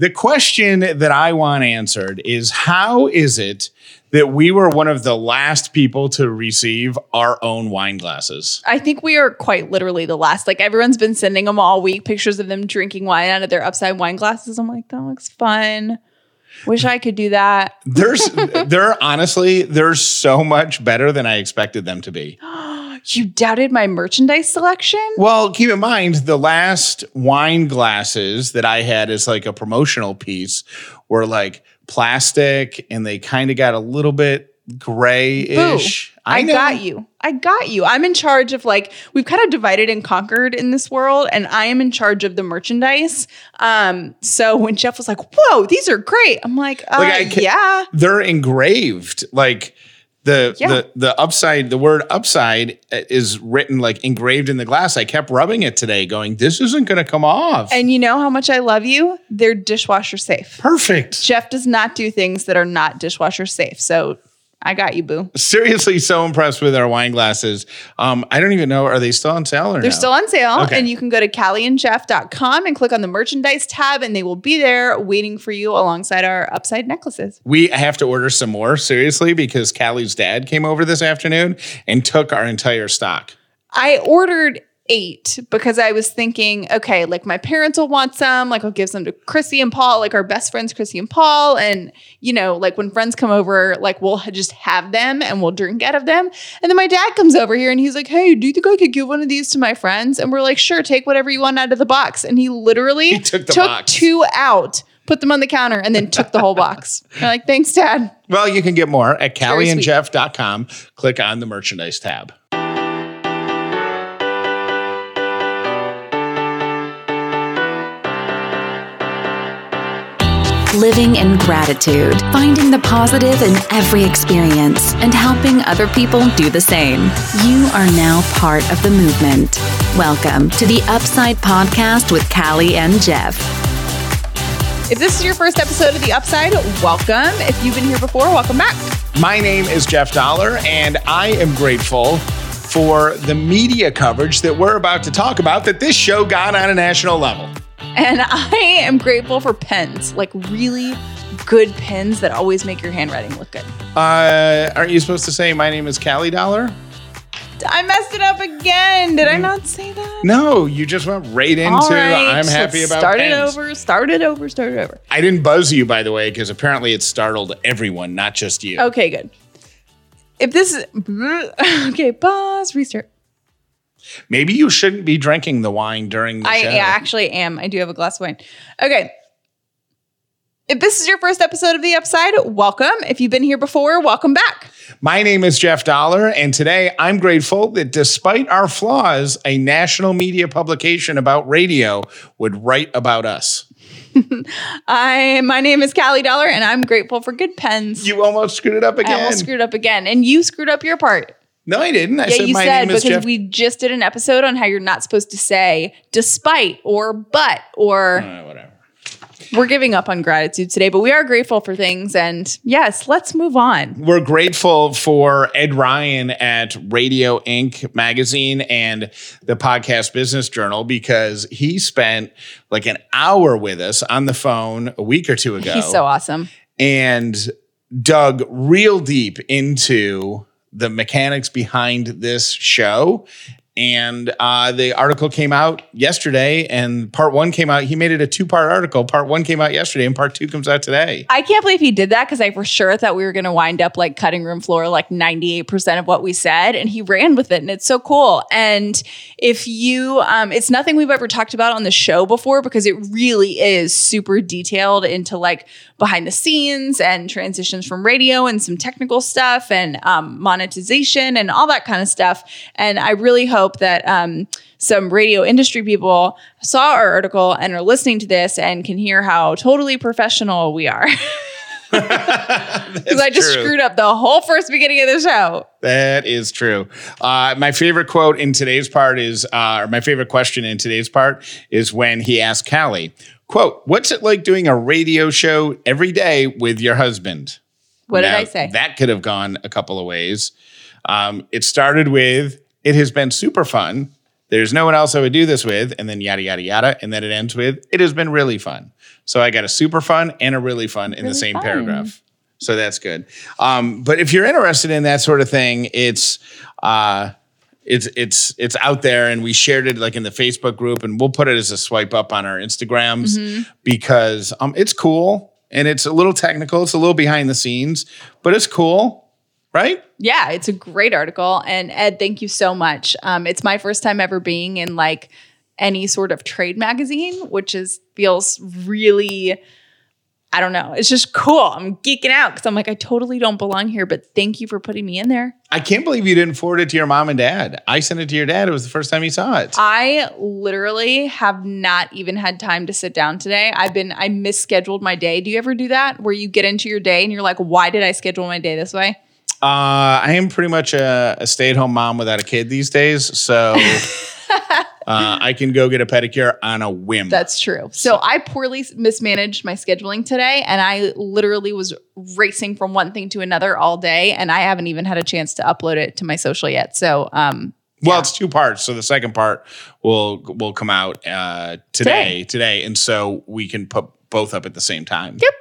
The question that I want answered is how is it that we were one of the last people to receive our own wine glasses? I think we are quite literally the last. Like everyone's been sending them all week pictures of them drinking wine out of their upside wine glasses. I'm like, that looks fun. Wish I could do that. There's they're honestly they're so much better than I expected them to be. You doubted my merchandise selection? Well, keep in mind the last wine glasses that I had as like a promotional piece were like plastic and they kind of got a little bit grayish. I, know. got you. I got you. I'm in charge of like we've kind of divided and conquered in this world, and I am in charge of the merchandise. Um, so when Jeff was like, "Whoa, these are great," I'm like, uh, Like, I "Yeah." They're engraved like the Yeah. the the upside the word upside uh, is written like engraved in the glass. I kept rubbing it today going this isn't going to come off. And you know how much I love you? They're dishwasher safe. Perfect. Jeff does not do things that are not dishwasher safe. So I got you, boo. Seriously so impressed with our wine glasses. Um I don't even know are they still on sale or They're no? still on sale, Okay. and you can go to callieandjeff.com and click on the merchandise tab, and they will be there waiting for you alongside our upside necklaces. We have to order some more, seriously, because Callie's dad came over this afternoon and took our entire stock. I ordered eight because I was thinking, okay, like my parents will want some, like I'll give some to Chrissy and Paul, like our best friends, Chrissy and Paul. And, you know, like when friends come over, like we'll just have them and we'll drink out of them. And then my dad comes over here and he's like, hey, do you think I could give one of these to my friends? And we're like, sure, take whatever you want out of the box. And he literally He took the box. two out. Put them on the counter and then took the whole box. I'm like, thanks, Dad. Well, you can get more at callieandjeff.com. Click on the merchandise tab. Living in gratitude, finding the positive in every experience, and helping other people do the same. You are now part of the movement. Welcome to the Upside Podcast with Callie and Jeff. If this is your first episode of The Upside, welcome. If you've been here before, welcome back. My name is Jeff Dauler, and I am grateful for the media coverage that we're about to talk about that this show got on a national level. And I am grateful for pens, like really good pens that always make your handwriting look good. Uh, aren't you supposed to say my name is Callie Dauler? I messed it up again. Did I not say that? No, you just went right into right, I'm happy about Start pens. it over. Start it over. Start it over. I didn't buzz you, by the way, because apparently it startled everyone, not just you. Okay, good. If this is okay, pause, restart. Maybe you shouldn't be drinking the wine during the I show. yeah, actually am. I do have a glass of wine. Okay. If this is your first episode of The Upside, welcome. If you've been here before, welcome back. My name is Jeff Dauler, and today I'm grateful that despite our flaws, a national media publication about radio would write about us. I my name is Callie Dauler, and I'm grateful for good pens. You almost screwed it up I again. almost screwed up again, and you screwed up your part. No, I didn't. I yeah, said you my said name is because Jeff. we just did an episode on how you're not supposed to say despite or but or Uh, whatever. we're giving up on gratitude today, but we are grateful for things. And yes, let's move on. We're grateful for Ed Ryan at Radio Ink. magazine and the Podcast Business Journal because he spent like an hour with us on the phone a week or two ago. He's so awesome. and dug real deep into the mechanics behind this show. And uh, the article came out yesterday, and part one came out. He made it a two part article. Part one came out yesterday, and part two comes out today. I can't believe he did that because I for sure thought we were going to wind up like cutting room floor like 98% of what we said. And he ran with it. And it's so cool. And if you, um, it's nothing we've ever talked about on the show before because it really is super detailed into like behind the scenes and transitions from radio and some technical stuff and um, monetization and all that kind of stuff. And I really hope that, um, some radio industry people saw our article and are listening to this and can hear how totally professional we are. Because I just true. screwed up the whole first beginning of the show. That is true. Uh, my favorite quote in today's part is, uh, or my favorite question in today's part is when he asked Callie, "quote What's it like doing a radio show every day with your husband?" What did I say? That could have gone a couple of ways. Um, it started with, "It has been super fun. There's no one else I would do this with, and then yada yada yada, and then it ends with it has been really fun. So I got a super fun and a really fun in the same fun. paragraph. So that's good. Um, but if you're interested in that sort of thing, it's uh, it's it's it's out there, and we shared it like in the Facebook group, and we'll put it as a swipe up on our Instagrams Mm-hmm. because um, it's cool and it's a little technical, it's a little behind the scenes, but it's cool, right? Yeah, it's a great article. And Ed, thank you so much. Um, it's my first time ever being in like any sort of trade magazine, which is feels really, I don't know. It's just cool. I'm geeking out because I'm like, I totally don't belong here, but thank you for putting me in there. I can't believe you didn't forward it to your mom and dad. I sent it to your dad. It was the first time he saw it. I literally have not even had time to sit down today. I've been, I misscheduled my day. Do you ever do that where you get into your day and you're like, why did I schedule my day this way? Uh, I am pretty much a, a stay at home mom without a kid these days. So uh, I can go get a pedicure on a whim. That's true. So I poorly mismanaged my scheduling today, and I literally was racing from one thing to another all day, and I haven't even had a chance to upload it to my social yet. So, um, Well, it's two parts. So the second part will will come out uh, today, today, and so we can put both up at the same time. Yep.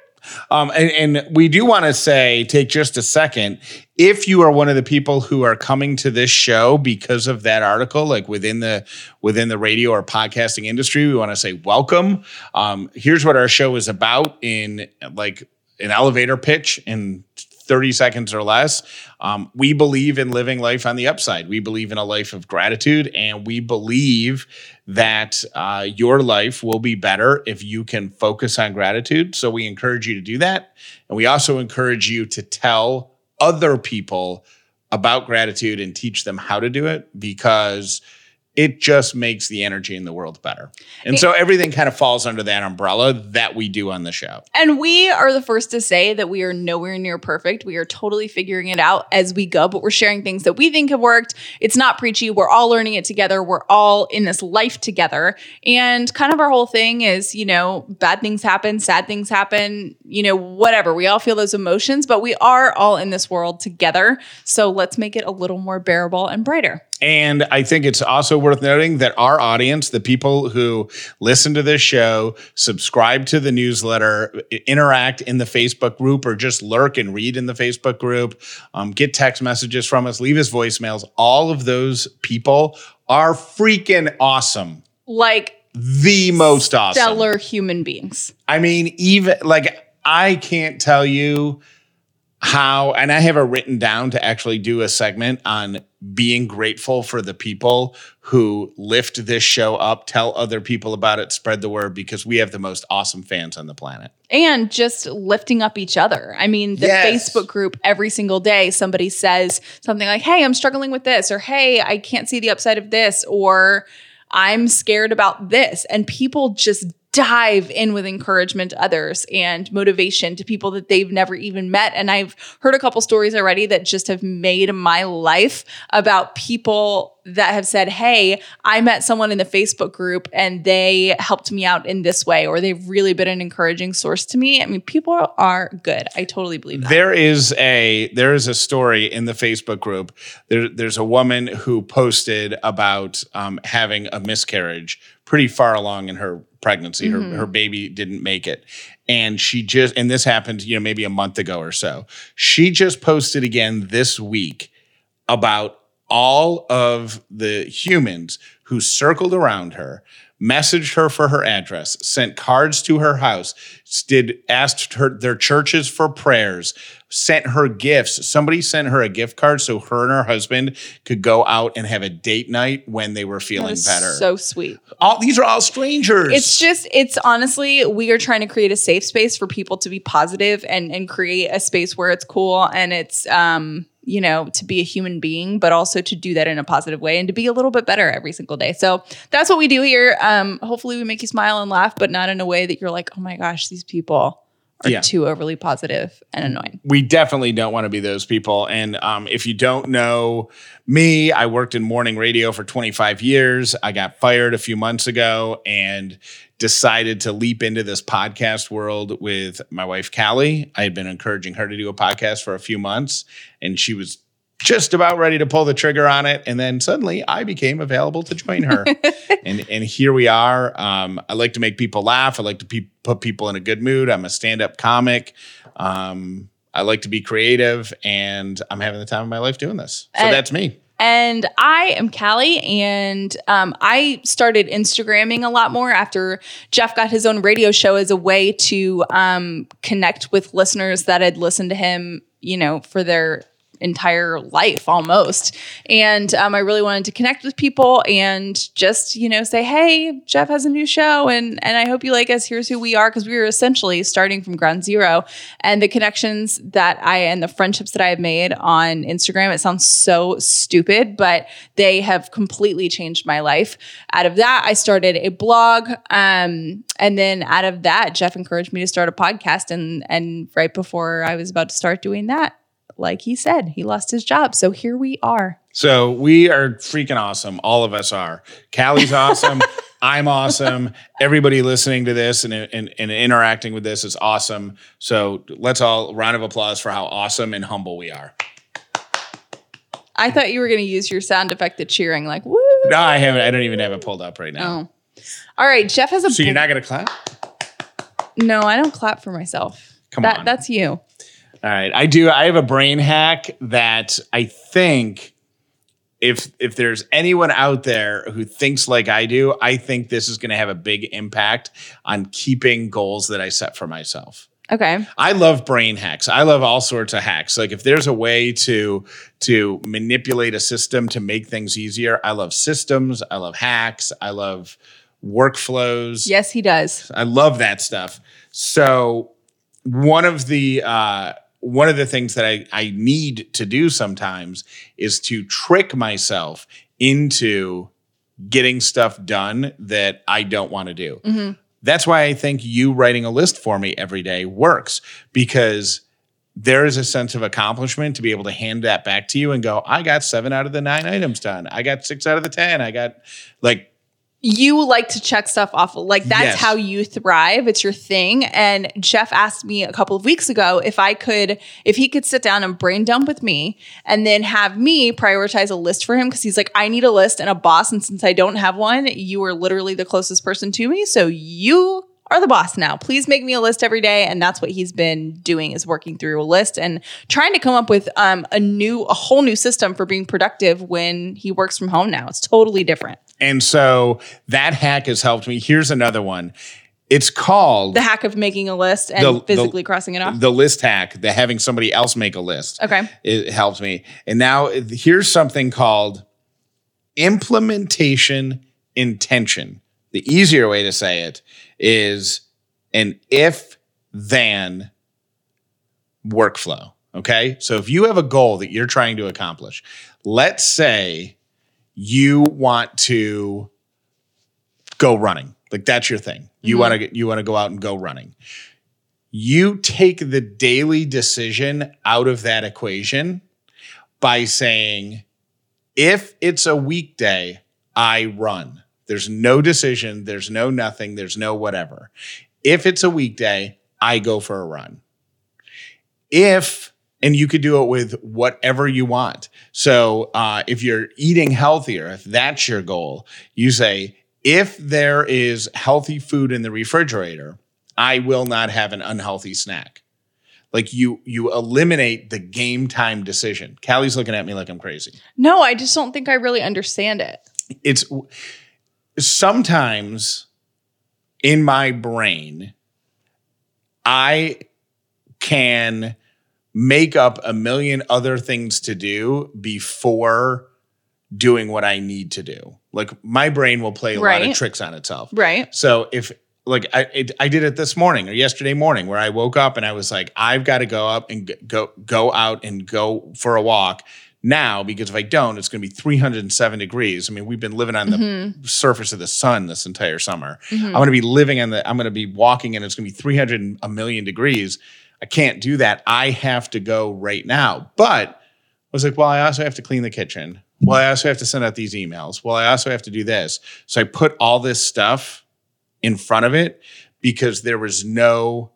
Um, and, and we do want to say, take just a second. If you are one of the people who are coming to this show because of that article, like within the within the radio or podcasting industry, we want to say welcome. Um, here's what our show is about in like an elevator pitch in 30 seconds or less. Um, we believe in living life on the upside. We believe in a life of gratitude, and we believe that uh, your life will be better if you can focus on gratitude. So we encourage you to do that. And we also encourage you to tell other people about gratitude and teach them how to do it because it just makes the energy in the world better. And so everything kind of falls under that umbrella that we do on the show. and we are the first to say that we are nowhere near perfect. We are totally figuring it out as we go, but we're sharing things that we think have worked. It's not preachy. We're all learning it together. We're all in this life together. And kind of our whole thing is, you know, bad things happen, sad things happen, you know, whatever. We all feel those emotions, but we are all in this world together. So let's make it a little more bearable and brighter. And I think it's also worth noting that our audience, the people who listen to this show, subscribe to the newsletter, interact in the Facebook group, or just lurk and read in the Facebook group, um, get text messages from us, leave us voicemails, all of those people are freaking awesome. Like The most awesome. stellar human beings. I mean, even like I can't tell you how, and I have it written down to actually do a segment on being grateful for the people who lift this show up, tell other people about it, spread the word because we have the most awesome fans on the planet. and just lifting up each other. I mean, the Yes. Facebook group every single day, somebody says something like, Hey, I'm struggling with this, or Hey, I can't see the upside of this, or I'm scared about this. And people just dive in with encouragement to others and motivation to people that they've never even met. And I've heard a couple stories already that just have made my life about people that have said, Hey, I met someone in the Facebook group and they helped me out in this way, or they've really been an encouraging source to me. I mean, people are good. I totally believe that. There is a there is a story in the Facebook group. There, there's a woman who posted about um, having a miscarriage pretty far along in her pregnancy. Her her mm-hmm. baby didn't make it, and she just and this happened you know maybe a month ago or so. She just posted again this week about all of the humans who circled around her, messaged her for her address, sent cards to her house, did asked her their churches for prayers, sent her gifts. Somebody sent her a gift card so her and her husband could go out and have a date night when they were feeling better. So sweet. all these are all strangers. It's just, it's honestly, we are trying to create a safe space for people to be positive and and create a space where it's cool and it's um, you know, to be a human being, but also to do that in a positive way and to be a little bit better every single day. So that's what we do here. Um, hopefully we make you smile and laugh, but not in a way that you're like, oh my gosh, these people are Yeah. too overly positive and annoying. we definitely don't want to be those people. And um, if you don't know me, I worked in morning radio for 25 years. I got fired a few months ago and decided to leap into this podcast world with my wife, Callie. I had been encouraging her to do a podcast for a few months, and she was just about ready to pull the trigger on it. And then suddenly I became available to join her. and, and here we are. Um, I like to make people laugh. I like to pe- put people in a good mood. I'm a stand up comic. Um, I like to be creative and I'm having the time of my life doing this. So And- that's me. And I am Callie, and um, I started Instagramming a lot more after Jeff got his own radio show as a way to um, connect with listeners that had listened to him, you know, for their entire life almost. And um, I really wanted to connect with people and just, you know, say, hey, Jeff has a new show and and I hope you like us. Here's who we are. Cause we were essentially starting from ground zero. And the connections that I and the friendships that I have made on Instagram, it sounds so stupid, but they have completely changed my life. Out of that, I started a blog. Um, and then out of that, Jeff encouraged me to start a podcast. And and right before I was about to start doing that, like he said, he lost his job. So here we are. So we are freaking awesome. All of us are. Callie's awesome. I'm awesome. Everybody listening to this and, and, and interacting with this is awesome. So let's all round of applause for how awesome and humble we are. I thought you were going to use your sound effect of cheering, like woo. No, I haven't. I don't even have it pulled up right now. Oh. All right, Jeff has a. So you're not gonna clap? no, I don't clap for myself. Come that, on. That's you. All right. I do. I have a brain hack that I think if if there's anyone out there who thinks like I do, I think this is going to have a big impact on keeping goals that I set for myself. Okay. I love brain hacks. I love all sorts of hacks. Like if there's a way to to manipulate a system to make things easier, I love systems. I love hacks. I love workflows. Yes, he does. I love that stuff. So one of the uh, one of the things that I, I need to do sometimes is to trick myself into getting stuff done that I don't want to do. Mm-hmm. That's why I think you writing a list for me every day works because there is a sense of accomplishment to be able to hand that back to you and go, I got seven out of the nine items done. I got six out of the 10. I got like, You like to check stuff off. Like that's Yes. how you thrive. It's your thing. And Jeff asked me a couple of weeks ago if I could, if he could sit down and brain dump with me and then have me prioritize a list for him because he's like, I need a list and a boss. And since I don't have one, you are literally the closest person to me. So you are the boss now. Please make me a list every day. And that's what he's been doing is working through a list and trying to come up with um, a new, a whole new system for being productive when he works from home now. It's totally different. And so that hack has helped me. Here's another one. It's called The hack of making a list and The- the- physically crossing it off. the list hack, the having somebody else make a list. Okay. It helped me. And now here's something called implementation intention. The easier way to say it is an if then workflow. Okay. So if you have a goal that you're trying to accomplish, let's say you want to go running. Like that's your thing. You mm-hmm. want to you want to go out and go running. You take the daily decision out of that equation by saying if it's a weekday, I run. There's no decision, there's no nothing, there's no whatever. If it's a weekday, I go for a run. If and you could do it with whatever you want. So uh, if you're eating healthier, if that's your goal, you say, if there is healthy food in the refrigerator, I will not have an unhealthy snack. Like you, you eliminate the game time decision. Callie's looking at me like I'm crazy no, I just don't think I really understand it. it's sometimes in my brain i can make up a million other things to do before doing what i need to do like my brain will play a lot of tricks on itself Right. so if like I it, I did it this morning or yesterday morning where I woke up and I was like I've got to go up and go go out and go for a walk now because if I don't it's going to be 307 degrees. I mean we've been living on the Mm-hmm. surface of the sun this entire summer. I'm going to be living on the I'm going to be walking and it's going to be 300 and a million degrees. I can't do that. I have to go right now. But I was like, well, I also have to clean the kitchen. Well, I also have to send out these emails. Well, I also have to do this. So I put all this stuff in front of it because there was no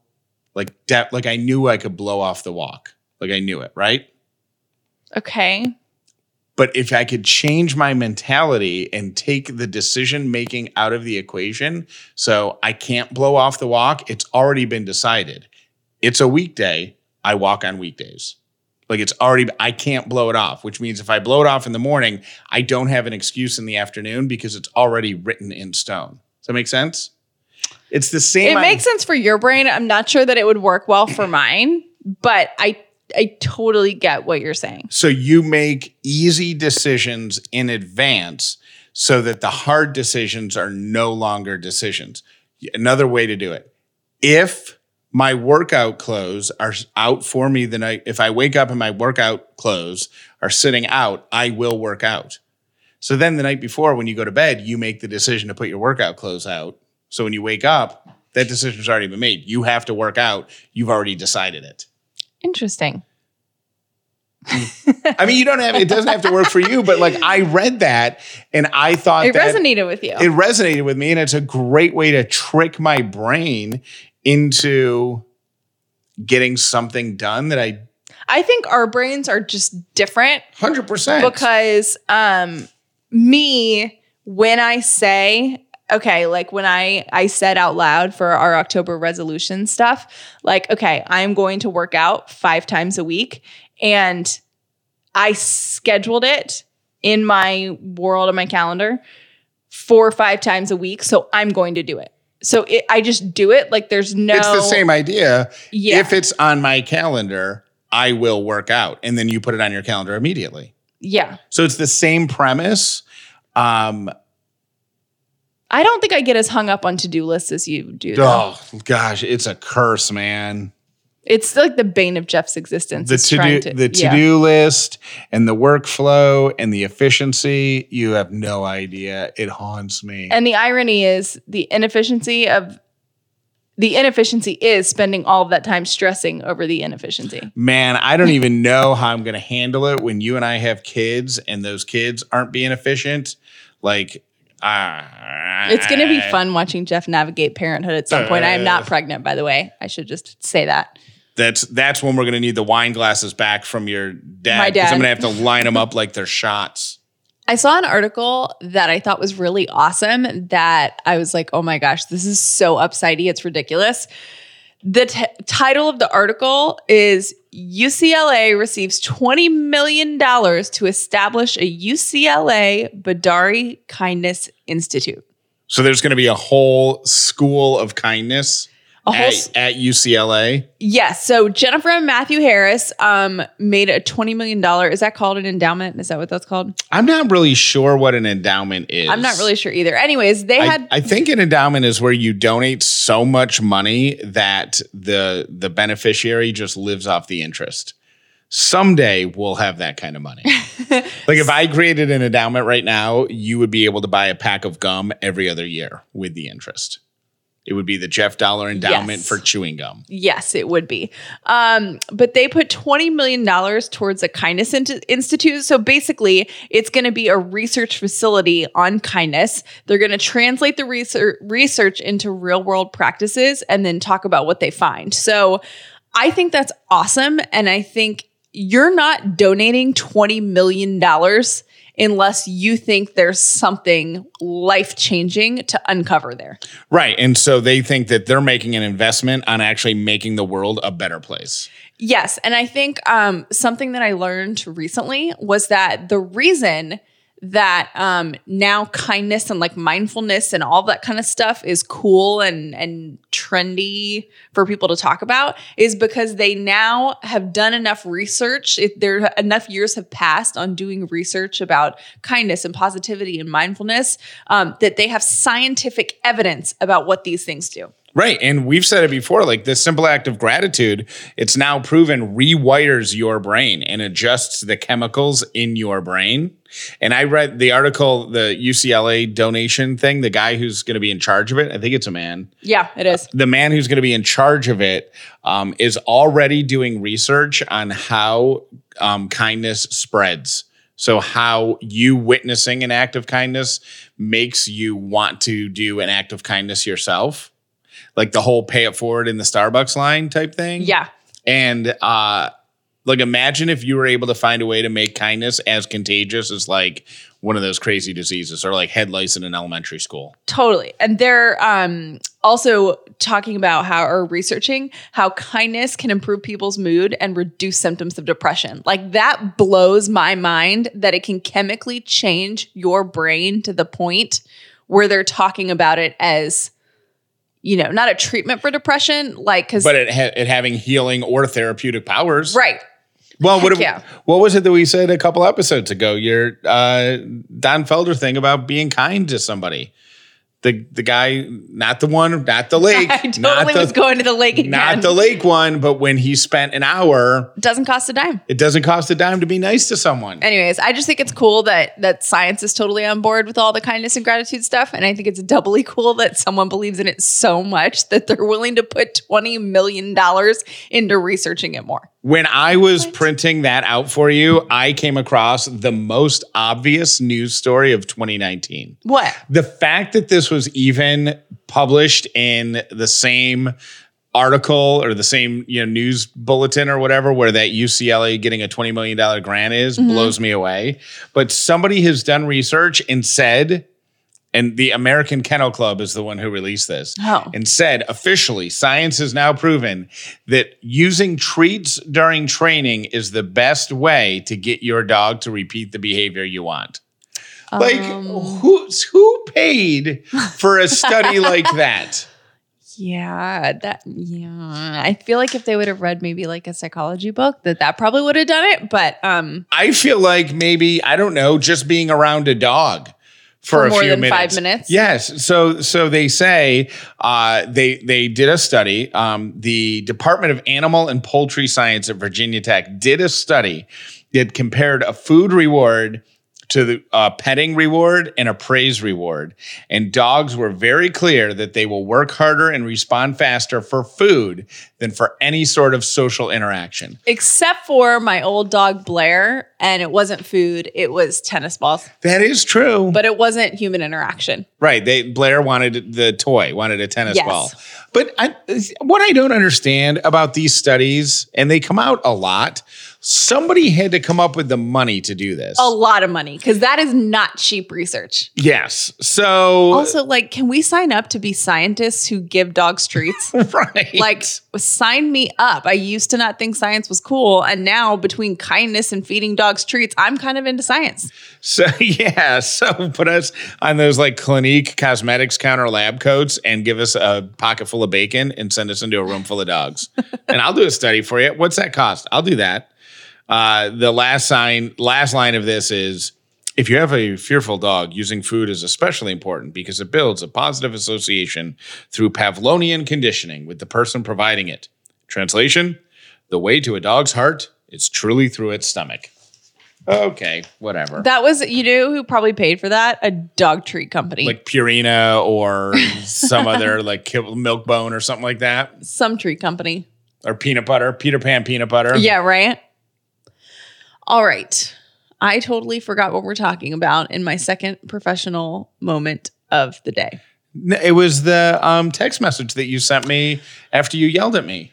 like depth. Like I knew I could blow off the walk. Like I knew it, right? Okay. But if I could change my mentality and take the decision making out of the equation, so I can't blow off the walk, it's already been decided. It's a weekday, I walk on weekdays. Like it's already, I can't blow it off, which means if I blow it off in the morning, I don't have an excuse in the afternoon because it's already written in stone. Does that make sense? It's the same. It makes sense for your brain. I'm not sure that it would work well for mine, but I I totally get what you're saying. So you make easy decisions in advance so that the hard decisions are no longer decisions. Another way to do it. If my workout clothes are out for me the night, if I wake up and my workout clothes are sitting out, I will work out. So then the night before, when you go to bed, you make the decision to put your workout clothes out. So when you wake up, that decision's already been made. You have to work out. You've already decided it. Interesting. I mean, you don't have it doesn't have to work for you, but like I read that and I thought It resonated with you. it resonated with me, and it's a great way to trick my brain into getting something done that I I think our brains are just different. Hundred percent. Because um me when I say okay like when I I said out loud for our October resolution stuff like okay I'm going to work out 5 times a week and I scheduled it in my world of my calendar four or five times a week so I'm going to do it so it, I just do it like there's no It's the same idea. Yeah. If it's on my calendar, I will work out, and then you put it on your calendar immediately. yeah So it's the same premise. Um, I don't think I get as hung up on to-do lists as you do though. oh gosh, it's a curse, man. It's like the bane of Jeff's existence. the to do the to yeah. do list and the workflow and the efficiency you have no idea it haunts me And the irony is the inefficiency of the inefficiency is spending all of that time stressing over the inefficiency. man i don't even know how i'm going to handle it when you and i have kids and those kids aren't being efficient like uh, It's going to be fun watching Jeff navigate parenthood at some point. I am not Uh. pregnant, by the way. I should just say that. That's that's when we're going to need the wine glasses back from your dad My dad. i'm going to have to line them up like they're shots I saw an article that I thought was really awesome that I was like, oh my gosh, this is so upsidey. It's ridiculous. The t- title of the article is UCLA receives $20 million to establish a UCLA Bedari Kindness Institute. so there's going to be a whole school of kindness A whole at, s- at ucla Yes. So Jennifer and Matthew Harris um, made a $20 million. Is that called an endowment? Is that what that's called? i'm not really sure what an endowment is I'm not really sure either. Anyways, they I, had. I think an endowment is where you donate so much money that the the beneficiary just lives off the interest. Someday we'll have that kind of money. like if I created an endowment right now, you would be able to buy a pack of gum every other year with the interest. It would be the Jeff Dauler endowment Yes. for chewing gum. Yes, it would be. Um, but they put $20 million towards a kindness In- institute. So basically, it's going to be a research facility on kindness. They're going to translate the research, research into real world practices and then talk about what they find. So I think that's awesome. And I think you're not donating $20 million unless you think there's something life changing to uncover there. Right. And so they think that they're making an investment on actually making the world a better place. Yes. And I think um, something that I learned recently was that the reason that um, now kindness and like mindfulness and all that kind of stuff is cool and and trendy for people to talk about is because they now have done enough research. If there enough years have passed on doing research about kindness and positivity and mindfulness um, that they have scientific evidence about what these things do. Right. And we've said it before like this simple act of gratitude, it's now proven rewires your brain and adjusts the chemicals in your brain. And I read the article, the UCLA donation thing, the guy who's going to be in charge of it, I think it's a man. Yeah, it is. The man who's going to be in charge of it um, is already doing research on how um, kindness spreads. So, how you witnessing an act of kindness makes you want to do an act of kindness yourself like the whole pay it forward in the Starbucks line type thing. Yeah. And uh Like imagine if you were able to find a way to make kindness as contagious as like one of those crazy diseases or like head lice in an elementary school. Totally. And they're um, also talking about how, or researching how kindness can improve people's mood and reduce symptoms of depression. Like that blows my mind that it can chemically change your brain to the point where they're talking about it as, you know, not a treatment for depression, like, cause, But it, ha- it having healing or therapeutic powers. right. Well, what, yeah. what was it that we said a couple episodes ago? Your uh, Don Felder thing about being kind to somebody. The the guy, not the one, not the lake, I totally not the, was going to the lake again. not the lake one, but when he spent an hour, Doesn't cost a dime. it doesn't cost a dime to be nice to someone. anyways i just think it's cool that that science is totally on board with all the kindness and gratitude stuff and i think it's doubly cool that someone believes in it so much that they're willing to put 20 million dollars into researching it more When I was printing that out for you, I came across the most obvious news story of 2019. what The fact that this was even published in the same article or the same you know news bulletin or whatever where that UCLA getting a 20 million dollar grant is mm-hmm. blows me away. But somebody has done research and said and the American Kennel Club is the one who released this Oh. and said officially science has now proven that using treats during training is the best way to get your dog to repeat the behavior you want like Um, who who paid for a study like that? yeah that yeah i feel like if they would have read maybe like a psychology book that that probably would have done it but um I feel like maybe I don't know, just being around a dog for, For a more few than minutes. five minutes? Yes. So so they say uh, they they did a study. Um, the Department of Animal and Poultry Science at Virginia Tech did a study that compared a food reward to the uh, petting reward and a praise reward. And dogs were very clear that they will work harder and respond faster for food than for any sort of social interaction. except for my old dog blair and it wasn't food it was tennis balls That is true. but it wasn't human interaction Right. They Blair wanted the toy, wanted a tennis Yes. ball. But I, what I don't understand about these studies, and they come out a lot, somebody had to come up with the money to do this. a lot of money because that is not cheap research. yes. So Also, like, can we sign up to be scientists who give dogs treats? right. like, sign me up. I used to not think science was cool. And now, between kindness and feeding dogs treats, I'm kind of into science. So yeah, so put us on those like Clinique cosmetics counter lab coats and give us a pocket full of bacon and send us into a room full of dogs. and I'll do a study for you. What's that cost? I'll do that. Uh, the last sign, last line of this is if you have a fearful dog, using food is especially important because it builds a positive association through Pavlonian conditioning with the person providing it. Translation: The way to a dog's heart is truly through its stomach. Okay, whatever. That was, you know, who probably paid for that? A dog treat company. like Purina or some other like milk bone or something like that, some treat company. or peanut butter, Peter Pan peanut butter. Yeah, right. All right. I totally forgot what we're talking about in my second professional moment of the day. It was the um, text message that you sent me after you yelled at me.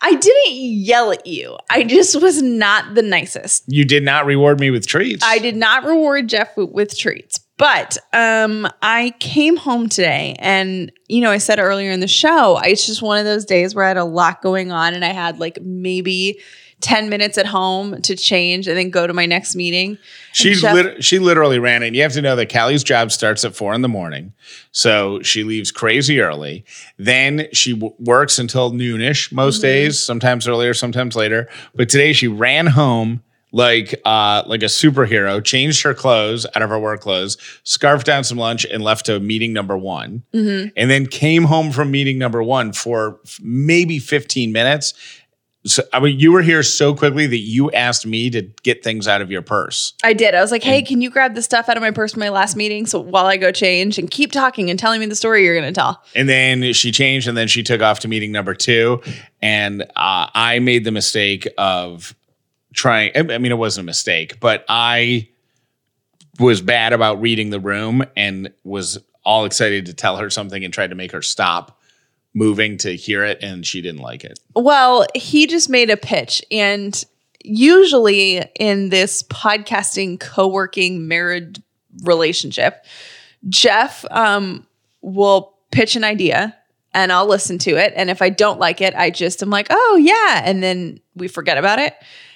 I didn't yell at you. I just was not the nicest. You did not reward me with treats. I did not reward Jeff with, treats. But um, I came home today and, you know, I said earlier in the show, it's just one of those days where I had a lot going on and I had like maybe 10 minutes at home to change and then go to my next meeting. She Jeff- lit- she literally ran it. You have to know that Callie's job starts at four in the morning, so she leaves crazy early. Then she w- works until noonish most Mm-hmm. days, sometimes earlier, sometimes later. But today she ran home like uh like a superhero, changed her clothes out of her work clothes, scarfed down some lunch, and left to meeting number one. Mm-hmm. And then came home from meeting number one for f- maybe fifteen minutes. So I mean, you were here so quickly that you asked me to get things out of your purse. I did. I was like, hey, can you grab the stuff out of my purse from my last meeting? So while I go change and keep talking and telling me the story you're going to tell. And then she changed, and then she took off to meeting number two. And uh, I made the mistake of trying. I I mean, it wasn't a mistake, but I was bad about reading the room and was all excited to tell her something and tried to make her stop moving to hear it, and she didn't like it. Well, he just made a pitch and usually in this podcasting, co working, married relationship, Jeff um, will pitch an idea and I'll listen to it. And if I don't like it, I just am like, oh, yeah. And then we forget about it.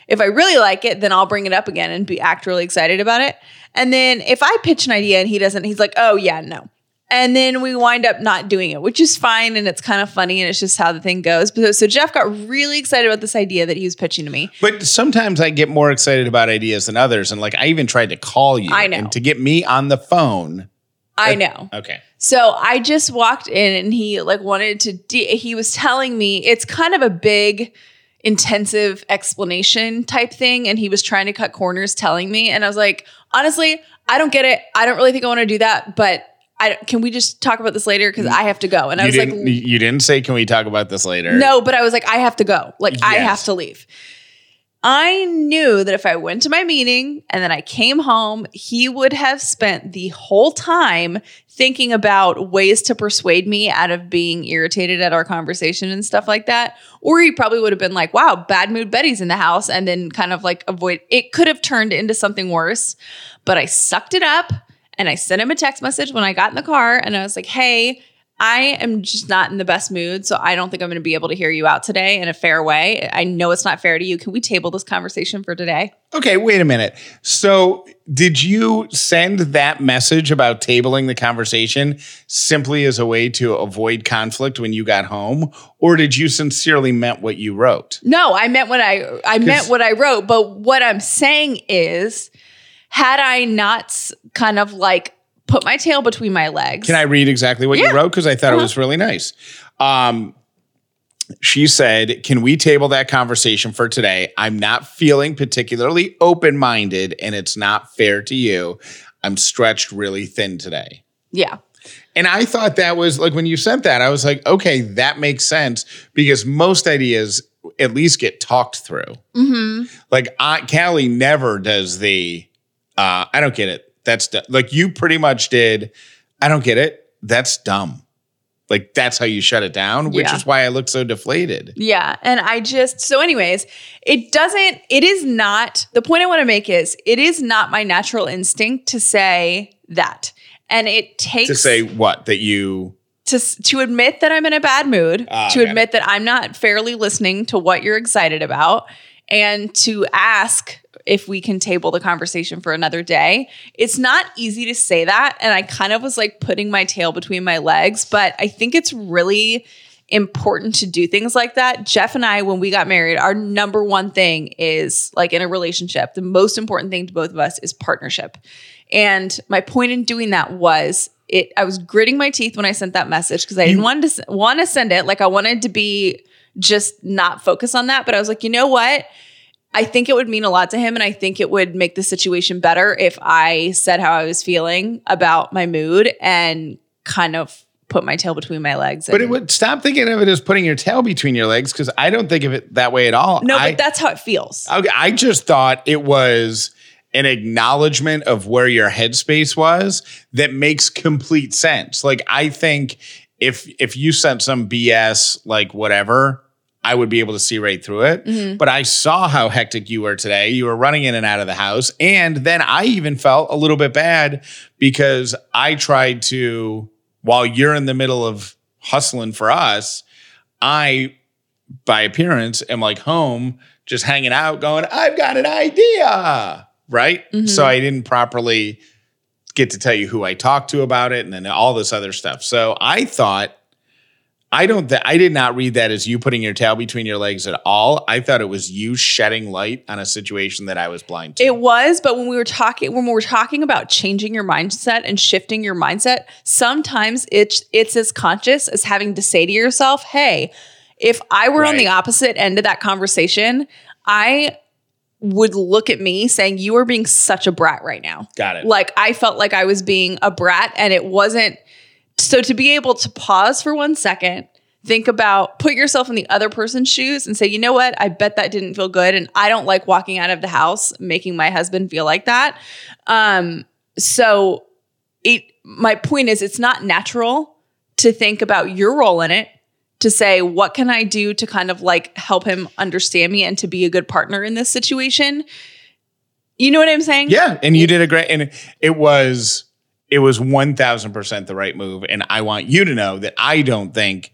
If I really like it, then I'll bring it up again and be act really excited about it. And then if I pitch an idea and he doesn't, he's like, oh, yeah, no. And then we wind up not doing it, which is fine. And it's kind of funny. And it's just how the thing goes. But so Jeff got really excited about this idea that he was pitching to me. But sometimes I get more excited about ideas than others. And like I even tried to call you I know. and to get me on the phone. I know. Okay. So I just walked in and he like wanted to, de- he was telling me it's kind of a big, intensive explanation type thing. And he was trying to cut corners telling me. And I was like, honestly, I don't get it. I don't really think I want to do that. But I, can we just talk about this later? Because I have to go. And I You was like, you didn't say, can we talk about this later? no, but I was like, I have to go. Like, I have to leave. I knew that if I went to my meeting and then I came home, he would have spent the whole time thinking about ways to persuade me out of being irritated at our conversation and stuff like that. Or he probably would have been like, wow, bad mood Betty's in the house, and then kind of like avoid it could have turned into something worse. But I sucked it up and I sent him a text message when I got in the car and I was like, hey, I am just not in the best mood. So I don't think I'm going to be able to hear you out today in a fair way. I know it's not fair to you. Can we table this conversation for today? Okay, wait a minute. So, did you send that message about tabling the conversation simply as a way to avoid conflict when you got home, or did you sincerely meant what you wrote? No, I meant what I I meant what I wrote, but what I'm saying is had I not kind of like put my tail between my legs. Can I read exactly what Yeah. you wrote because I thought it was really nice. Um, she said, "Can we table that conversation for today? I'm not feeling particularly open-minded, and it's not fair to you. I'm stretched really thin today." Yeah. And I thought that was like when you sent that, I was like, okay, that makes sense because most ideas at least get talked through. Mm-hmm. Like I, Callie never does the, uh, I don't get it. That's du-" like you pretty much did. I don't get it. That's dumb. Like that's how you shut it down, which Yeah. is why I look so deflated. Yeah. And I just, so, anyways, it doesn't, it is not, the point I want to make is it is not my natural instinct to say that. And it takes To say what that you to to admit that I'm in a bad mood, Ah, to admit that I'm not fairly listening to what you're excited about, and to ask if we can table the conversation for another day. It's not easy to say that, and I kind of was like putting my tail between my legs, but I think it's really important to do things like that. Jeff and I when we got married, our number one thing is like in a relationship, the most important thing to both of us is partnership. And my point in doing that was it I was gritting my teeth when I sent that message because I didn't want to want to send it like I wanted to be just not focus on that, but I was like, "You know what? I think it would mean a lot to him and I think it would make the situation better if I said how I was feeling about my mood and kind of put my tail between my legs. but it would stop thinking of it as putting your tail between your legs because I don't think of it that way at all. No, I, but that's how it feels. Okay, I just thought it was an acknowledgement of where your headspace was that makes complete sense. Like I think if if you sent some BS like whatever, I would be able to see right through it. Mm-hmm. But I saw how hectic you were today. You were running in and out of the house. And then I even felt a little bit bad because I tried to, while you're in the middle of hustling for us, I by appearance am like home just hanging out going i've got an idea right mm-hmm. so i didn't properly get to tell you who i talked to about it and then all this other stuff so i thought i don't th- i did not read that as you putting your tail between your legs at all i thought it was you shedding light on a situation that i was blind to It was, but when we were talking, when we were talking about changing your mindset and shifting your mindset, sometimes it's it's as conscious as having to say to yourself, "Hey, if I were on the opposite end of that conversation, I would look at me saying you are being such a brat right now." got it Like I felt like I was being a brat, and it wasn't. So to be able to pause for one second, think about, put yourself in the other person's shoes and say, you know what? I bet that didn't feel good. And I don't like walking out of the house making my husband feel like that. Um, so it, my point is, it's not natural to think about your role in it to say, what can I do to kind of like help him understand me and to be a good partner in this situation? You know what I'm saying? Yeah, and you did a great, and it, was it was one thousand percent the right move. And I want you to know that I don't think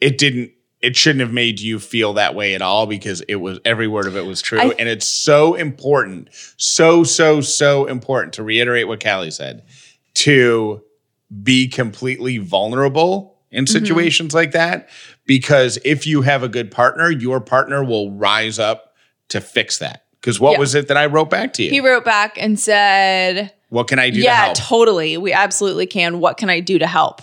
it didn't. It shouldn't have made you feel that way at all because it was every word of it was true, I- and it's so important, so so so important to reiterate what Callie said to be completely vulnerable in Mm-hmm. situations like that because if you have a good partner, your partner will rise up to fix that. Because what Yeah. was it that I wrote back to you? He wrote back and said, What can I do to Yeah, help? totally. We absolutely can. What can I do to help?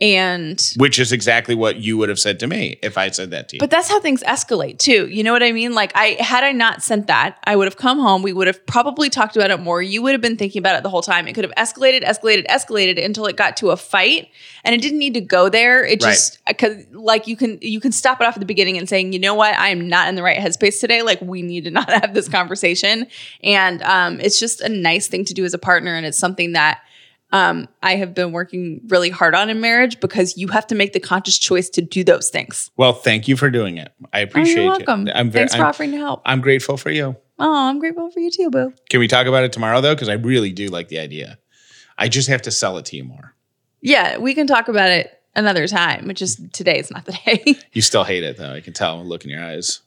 And Which is exactly what you would have said to me if I said that to you. But that's how things escalate too. You know what I mean? Like I had I not sent that, I would have come home, we would have probably talked about it more. You would have been thinking about it the whole time. It could have escalated, escalated, escalated until it got to a fight and it didn't need to go there. It Right. just cuz like you can you can stop it off at the beginning and saying, "You know what? I am not in the right headspace today. Like we need to not have this conversation." And um it's just a nice thing to do as a partner and it's something that um, I have been working really hard on in marriage because you have to make the conscious choice to do those things. well, thank you for doing it. I Oh, appreciate you're welcome. it. I'm very Thanks for I'm, offering to help. I'm grateful for you. Oh, I'm grateful for you too, boo. Can we talk about it tomorrow though? Because I really do like the idea. I just have to sell it to you more. Yeah, we can talk about it another time, which is today is not the day. You still hate it though. I can tell. Look in your eyes.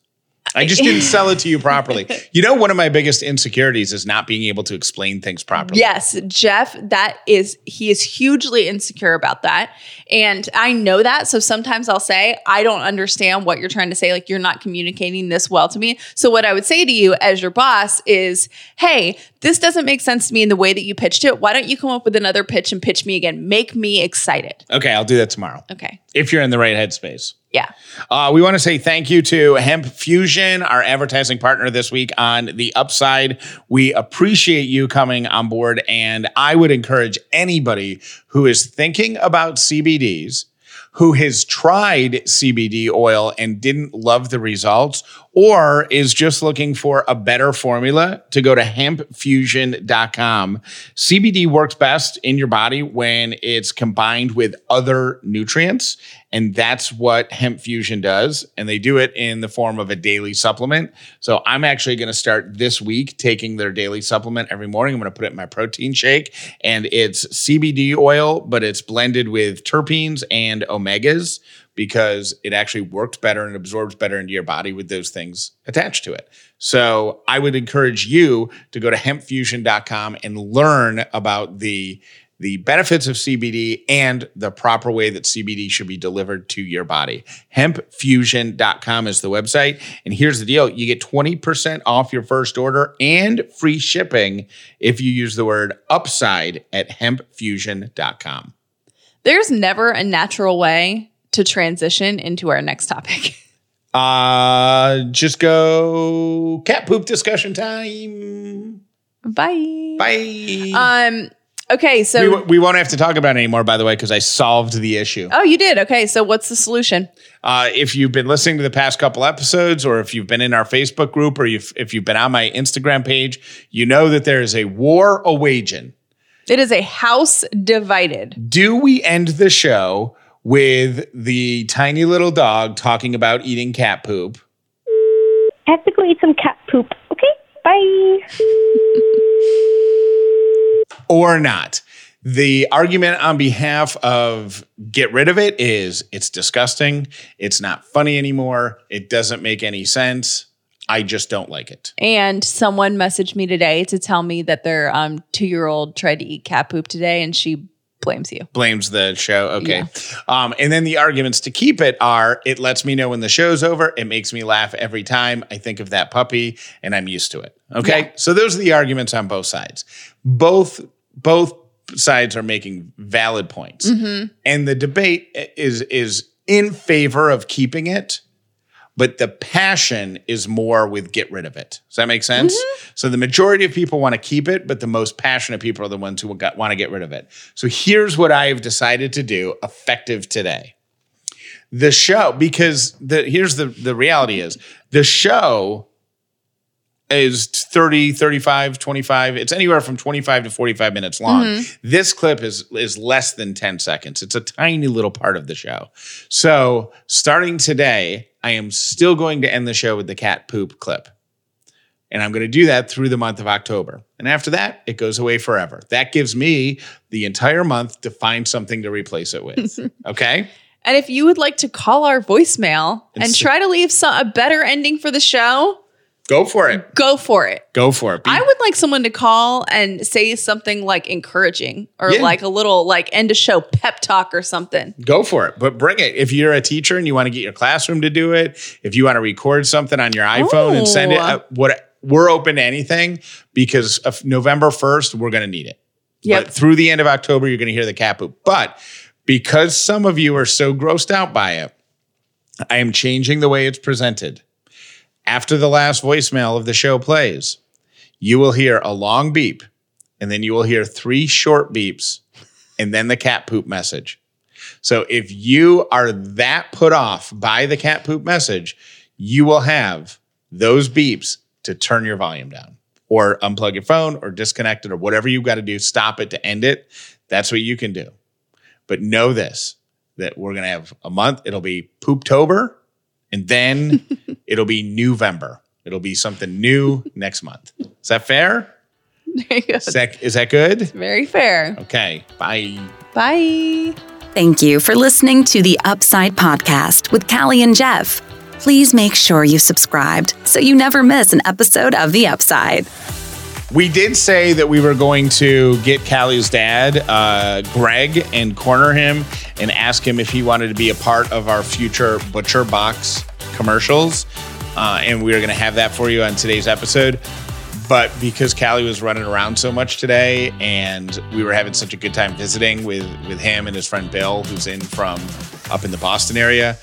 I just didn't sell it to you properly. You know, one of my biggest insecurities is not being able to explain things properly. yes, Jeff, that is he is hugely insecure about that. And I know that. So sometimes I'll say, I don't understand what you're trying to say. Like you're not communicating this well to me. So what I would say to you as your boss is, hey, this doesn't make sense to me in the way that you pitched it. Why don't you come up with another pitch and pitch me again? Make me excited. Okay, I'll do that tomorrow Okay. if you're in the right headspace. Yeah. Uh, we want to say thank you to Hempfusion, our advertising partner this week on the upside. We appreciate you coming on board, and I would encourage anybody who is thinking about CBDs, who has tried CBD oil and didn't love the results, or is just looking for a better formula to go to hempfusion.com. CBD works best in your body when it's combined with other nutrients. And that's what Hempfusion does. And they do it in the form of a daily supplement. So I'm actually going to start this week taking their daily supplement every morning. I'm going to put it in my protein shake. And it's CBD oil, but it's blended with terpenes and omegas because it actually works better and absorbs better into your body with those things attached to it. So I would encourage you to go to hempfusion.com and learn about the the benefits of CBD and the proper way that CBD should be delivered to your body. Hempfusion.com is the website. And here's the deal you get 20% off your first order and free shipping if you use the word upside at hempfusion.com. There's never a natural way to transition into our next topic. Uh, just go cat poop discussion time. Bye. Bye. Um. Okay. So. we, w- we won't have to talk about it anymore, by the way, because I solved the issue. oh, you did. Okay. So what's the solution? Uh, if you've been listening to the past couple episodes, or if you've been in our Facebook group, or you've, if you've been on my Instagram page, you know that there is a war a waging. It is a house divided. Do we end the show with the tiny little dog talking about eating cat poop? I have to go eat some cat poop. Okay, bye. or not. The argument on behalf of get rid of it is it's disgusting. It's not funny anymore. It doesn't make any sense. I just don't like it. And someone messaged me today to tell me that their um, two year old tried to eat cat poop today, and she blames you. Blames the show. Okay. Yeah. Um, and then the arguments to keep it are it lets me know when the show's over. It makes me laugh every time I think of that puppy and I'm used to it. Okay. Yeah. So those are the arguments on both sides. Both, both sides are making valid points. And the debate is, is in favor of keeping it but the passion is more with get rid of it. Does that make sense? Mm-hmm. So the majority of people want to keep it, but the most passionate people are the ones who want to get rid of it. So here's what I've decided to do effective today. The show, because the here's the the reality is the show is 30, 35, 25. It's anywhere from 25 to 45 minutes long. Mm-hmm. This clip is is less than 10 seconds. It's a tiny little part of the show. So, starting today, I am still going to end the show with the cat poop clip. And I'm going to do that through the month of October. And after that, it goes away forever. That gives me the entire month to find something to replace it with. okay? And if you would like to call our voicemail and, And try to leave some, a better ending for the show, Go for it. go for it. Go for it. Be- I would like someone to call and say something like encouraging or Yeah. like a little like end of show pep talk or something. go for it but bring it if you're a teacher and you want to get your classroom to do it if you want to record something on your iphone and send it Oh. uh, what we're open to anything because of november 1st we're going to need it Yep. but through the end of october you're going to hear the cat poop but because some of you are so grossed out by it i am changing the way it's presented after the last voicemail of the show plays you will hear a long beep and then you will hear three short beeps and then the cat poop message so if you are that put off by the cat poop message, you will have those beeps to turn your volume down or unplug your phone or disconnect it or whatever you've got to do, stop it to end it. That's what you can do. But know this that we're going to have a month. It'll be Pooptober and then it'll be November. It'll be something new next month. Is that fair? There you go. Is that, is that good? Very fair. Okay. Bye. Bye. Thank you for listening to the Upside Podcast with Callie and Jeff. Please make sure you subscribed so you never miss an episode of The Upside. We did say that we were going to get Callie's dad, uh, Greg, and corner him and ask him if he wanted to be a part of our future Butcher Box commercials. Uh, and we are going to have that for you on today's episode. But because Callie was running around so much today and we were having such a good time visiting with, with him and his friend Bill, who's in from up in the Boston area,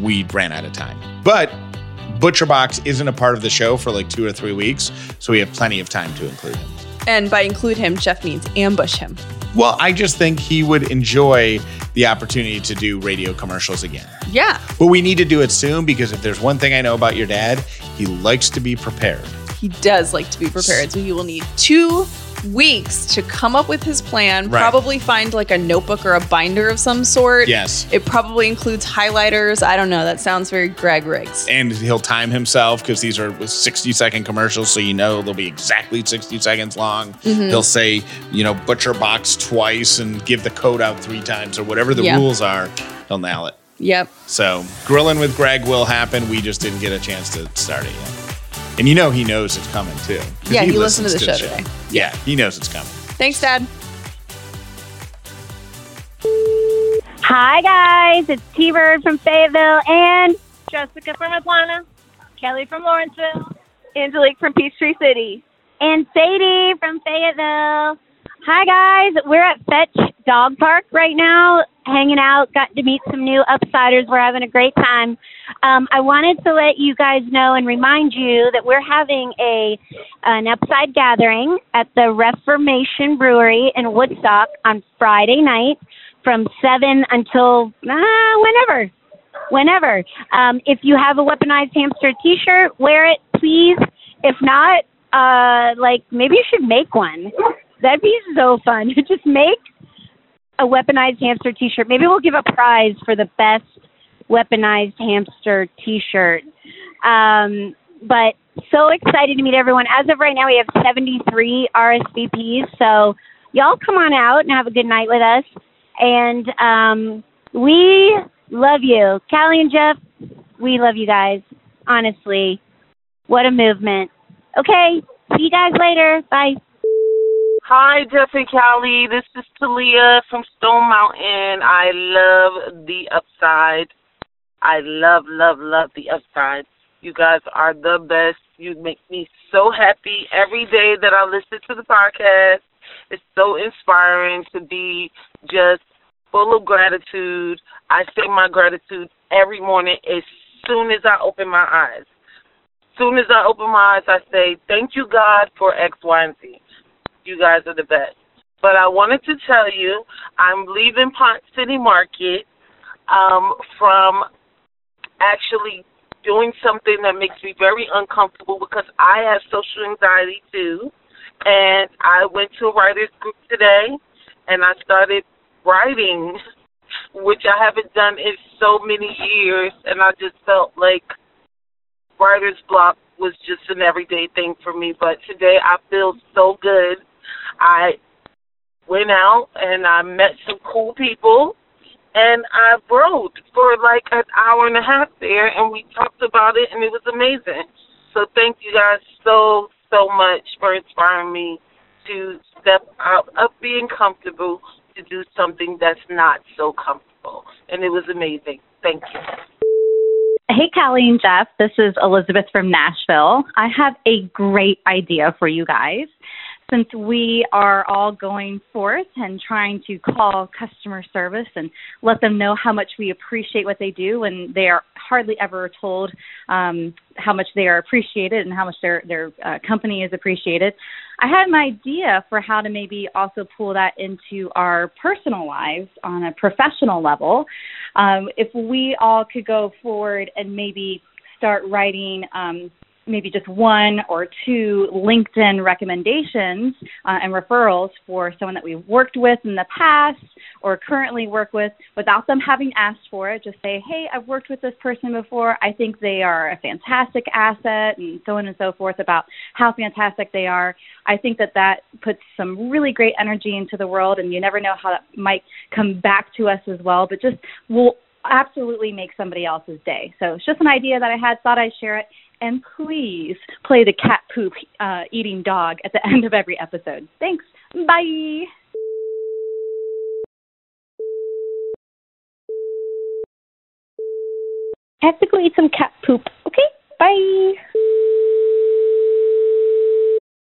we ran out of time. But Butcher Box isn't a part of the show for like two or three weeks, so we have plenty of time to include him. And by include him, Jeff means ambush him. Well, I just think he would enjoy the opportunity to do radio commercials again. Yeah. But we need to do it soon because if there's one thing I know about your dad, he likes to be prepared. He does like to be prepared. So he will need two weeks to come up with his plan, Right. probably find like a notebook or a binder of some sort. Yes. It probably includes highlighters. I don't know. That sounds very Greg Riggs. And he'll time himself because these are 60 second commercials, so you know they'll be exactly 60 seconds long. Mm-hmm. He'll say, you know, butcher box twice and give the code out three times or whatever the rules are. He'll nail it. Yep. So grilling with Greg will happen. We just didn't get a chance to start it yet. And you know he knows it's coming too. Yeah, he listened to listens the show today. Yeah, he knows it's coming. Thanks, Dad. Hi, guys. It's T Bird from Fayetteville and Jessica from Atlanta, Kelly from Lawrenceville, Angelique from Peachtree City, and Sadie from Fayetteville. Hi, guys. We're at Fetch Dog Park right now, hanging out. Got to meet some new upsiders. We're having a great time. Um, I wanted to let you guys know and remind you that we're having a an upside gathering at the Reformation Brewery in Woodstock on Friday night from seven until uh, whenever, whenever. Um, if you have a weaponized hamster T-shirt, wear it, please. If not, uh, like maybe you should make one. That'd be so fun. Just make a weaponized hamster T-shirt. Maybe we'll give a prize for the best weaponized hamster T-shirt. Um, but so excited to meet everyone. As of right now, we have 73 RSVPs. So y'all come on out and have a good night with us. And um, we love you. Callie and Jeff, we love you guys. Honestly, what a movement. Okay, see you guys later. Bye. Hi, Jeff and Callie. This is Talia from Stone Mountain. I love the upside. I love, love, love the upside. You guys are the best. You make me so happy every day that I listen to the podcast. It's so inspiring to be just full of gratitude. I say my gratitude every morning as soon as I open my eyes. As soon as I open my eyes, I say, Thank you, God, for X, Y, and Z. You guys are the best. But I wanted to tell you, I'm leaving Ponce City Market um, from actually doing something that makes me very uncomfortable because I have social anxiety too. And I went to a writer's group today and I started writing, which I haven't done in so many years. And I just felt like writer's block was just an everyday thing for me. But today I feel so good. I went out and I met some cool people and I wrote for like an hour and a half there and we talked about it and it was amazing. So thank you guys so, so much for inspiring me to step out of being comfortable to do something that's not so comfortable. And it was amazing. Thank you. Hey, Callie and Jeff. This is Elizabeth from Nashville. I have a great idea for you guys. Since we are all going forth and trying to call customer service and let them know how much we appreciate what they do, and they are hardly ever told um, how much they are appreciated and how much their their uh, company is appreciated. I had an idea for how to maybe also pull that into our personal lives on a professional level. Um, if we all could go forward and maybe start writing um, maybe just one or two LinkedIn recommendations uh, and referrals for someone that we've worked with in the past or currently work with without them having asked for it. Just say, hey, I've worked with this person before. I think they are a fantastic asset, and so on and so forth about how fantastic they are. I think that that puts some really great energy into the world, and you never know how that might come back to us as well. But just will absolutely make somebody else's day. So it's just an idea that I had, thought I'd share it and please play the cat poop uh, eating dog at the end of every episode. Thanks. Bye. I have to go eat some cat poop. Okay, bye.